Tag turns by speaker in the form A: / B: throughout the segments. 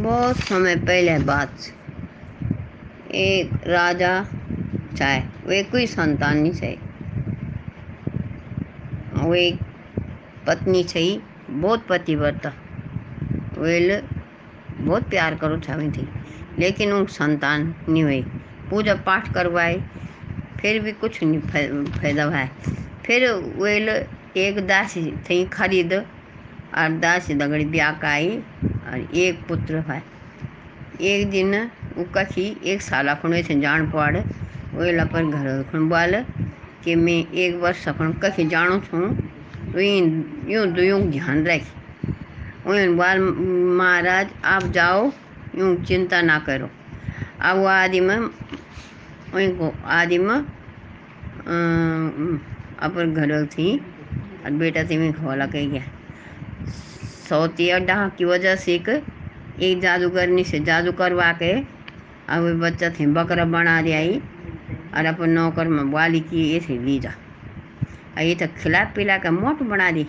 A: बहुत समय पहले बात। एक राजा चाहे, वे कोई संतान नहीं चाहिए वो एक पत्नी चाहिए बहुत पतिव्रता। वे बहुत प्यार करो चाहती थी, लेकिन उन संतान नहीं हुई। पूजा पाठ करवाए, फिर भी कुछ नहीं फ़ायदा हुआ। फिर वे एक दासी थी खरीद, और दासी दगड़ी ब्याह का आई। और एक पुत्र है। एक दिन वो कखी एक साल खुण थे जान पड़ वो अपन घर खुण बोल कि मैं एक वर्ष अपन कखी जाणु छूँ, यूँ दुयों ध्यान रख। उन बोल, महाराज, आप जाओ, यूँ चिंता ना करो। अब वो आदिम उनको आदिम अपन घर थी, और बेटा थी मैं खोला कह गया। सौती अड्डा की वजह से एक जादूगरनी से जादू करवा के अब बच्चा थे बकरा बना दिया और अपन नौकर में बाली की ये थे ली जा ये तो खिला पिला के मोट बना दी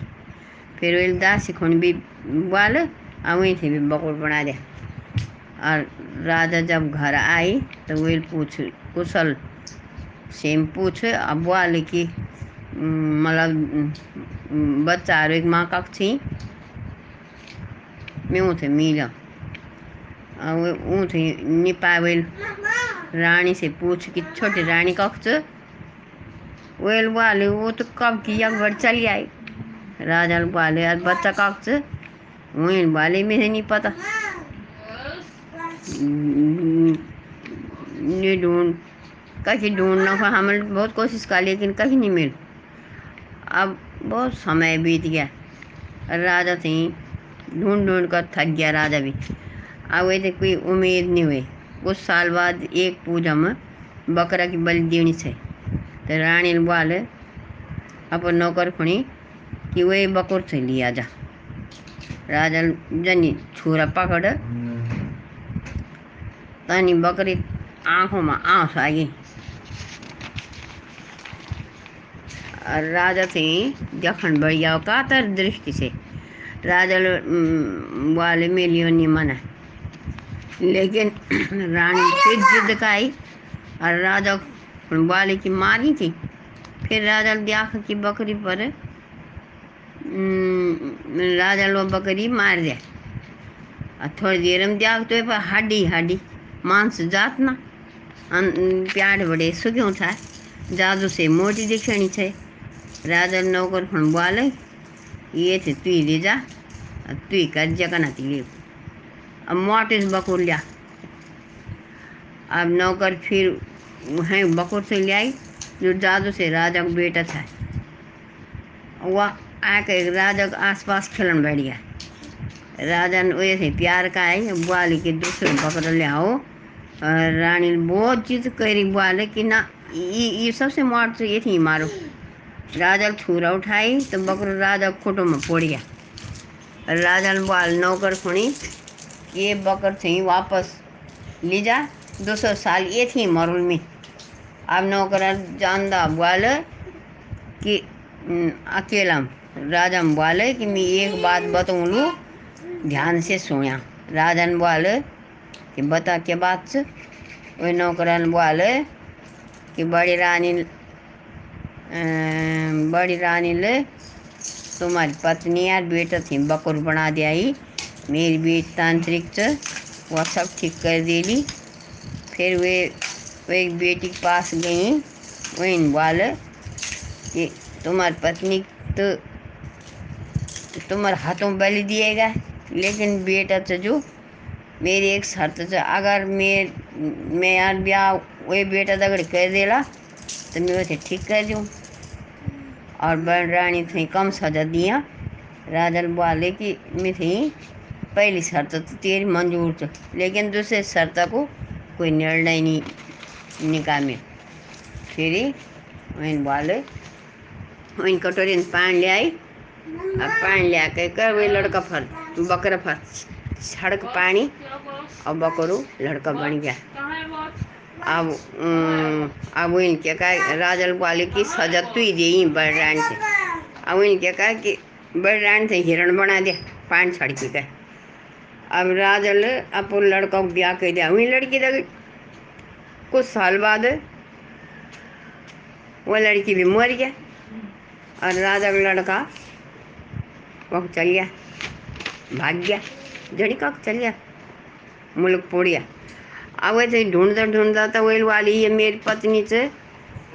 A: फिर वो दास खुण भी बाल, और वहीं थे भी बकड़ बना दिया। और राजा जब घर आई तो वो पूछ, कुशल सेम पूछ, अब बोल की मतलब बच्चा एक माँ कख थी। उसे मिला उसे निपावेल रानी से पूछ कि छोटी रानी कख वेल वाले वो तो कब की एक बार चली आई राजा वाले यार बच्चा कख वही वाले में नहीं पता नहीं ढूंढ कहीं ढूंढना को हम बहुत कोशिश कर लेकिन कहीं नहीं मिल अब बहुत समय बीत गया राजा थी ढूंढ ढूंढ कर थक गया राजा भी। अब वैसे कोई उम्मीद नहीं हुई। कुछ साल बाद एक पूजा में बकरा की बलि देनी से। तो रानी बोल अपन नौकर खुणी कि वही बकुर से लिया जा। राजा जनी छुरा पकड़। तनी बकरी आँखों में आंस आ गई। राजा थी देखन बढ़िया कातर दृष्टि से राजा वाले मिलियो नहीं मना। लेकिन रानी फिर जिद का और राजा वाले की मारी थी। फिर राजा देख की बकरी पर राजा लो बकरी मार दिया। और थोड़ी देर में देख तो पर हड्डी हड्डी मांस जात ना। प्याड़ बड़े सुख्यों था? जादू से मोटी दिखनी थे राजा नौकर फण बोले तु तु कर जगह ना ले अब मोटे से बकुर लिया अब नौकर फिर वहीं बकुर से ले आई जो जादू से राजा का बेटा था वह आके राजा के आसपास खेलन बैठ गया राजा ने वैसे प्यार का आई बुआली के दूसरे बकरा ले आओ रानी बहुत जिद करी बुआले कि ना ये सबसे मार तो ये थी मारो राजा छुरा उठाई तो बकरो राजा खोटो में पड़ गया राजा ने बोल नौकर खुणी ये बकर थी वापस ले जा दो सौ साल ये थी मरुल में अब नौकर जानदा बोल कि अकेला राजा बोले कि मैं एक बात बताऊँ लू ध्यान से सुना राजा ने बोले कि बता के बात से वही नौकरान बोले कि बड़ी रानी बड़ी रानी ले तुम्हारी पत्नी यार बेटा थी, बकुर बना दिया ही। मेरी बेटी तांत्रिक वह सब ठीक कर देली। फिर वे वे एक बेटी के पास गई वही बोले कि तुम्हारी पत्नी तो तुम्हारे हाथों बलि दिएगा। लेकिन बेटा तो जो, मेरी एक शर्त है अगर मैं मैं यार ब्याह वही बेटा दगड़ कर देला तो मैं वैसे ठीक कर दूँ। और बड़ रानी थी कम सजा दिया। राजा बोले कि मैं थी पहली शर्त तो तेरी मंजूर थी, लेकिन दूसरे शर्त को कोई निर्णय नहीं निकामे। फिर वही बोले वही कटोरी में पानी ले आई। और पानी ले आके कर वही लड़का फर, बकरा फर, सड़क पानी और बकरू लड़का बन गया। अब अब इनके कहा राजल वाले की सजा तु ही दी बड़ रानी से। अब इनके कहा कि बड़ रानी से हिरण बना दिया पानी छड़की का। अब राजल अपन लड़का को ब्याह कर दिया वही लड़की गई कुछ साल बाद, वो लड़की भी मर गया। और राजा का लड़का वह चल गया, भाग गया, जड़ी का चल गया, मुल्क पोड़ गया। अब वैसे ढूंढता ढूंढता तो वही वाली, ये मेरी पत्नी से।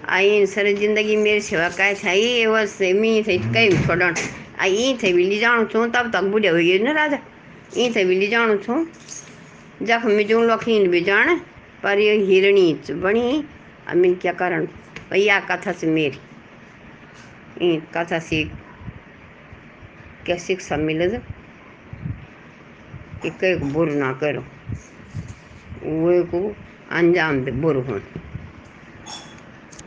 A: आई सर ज़िंदगी मेरी सेवा काय थाई एवं से मी थे कई छोड़न। ई थे भी जाणु छूं, तब तक बुढ़े हो गए ना राजा। ई थे भी जाणु छूं। जख में जो लखीन भी जान पर ये हिरणी बनी अमिन क्या कारण भैया कथा से मेरी। कथा से क्या शिक्षा मिले कि कई को बुर ना करो। वो को अंजाम दे बुरहन।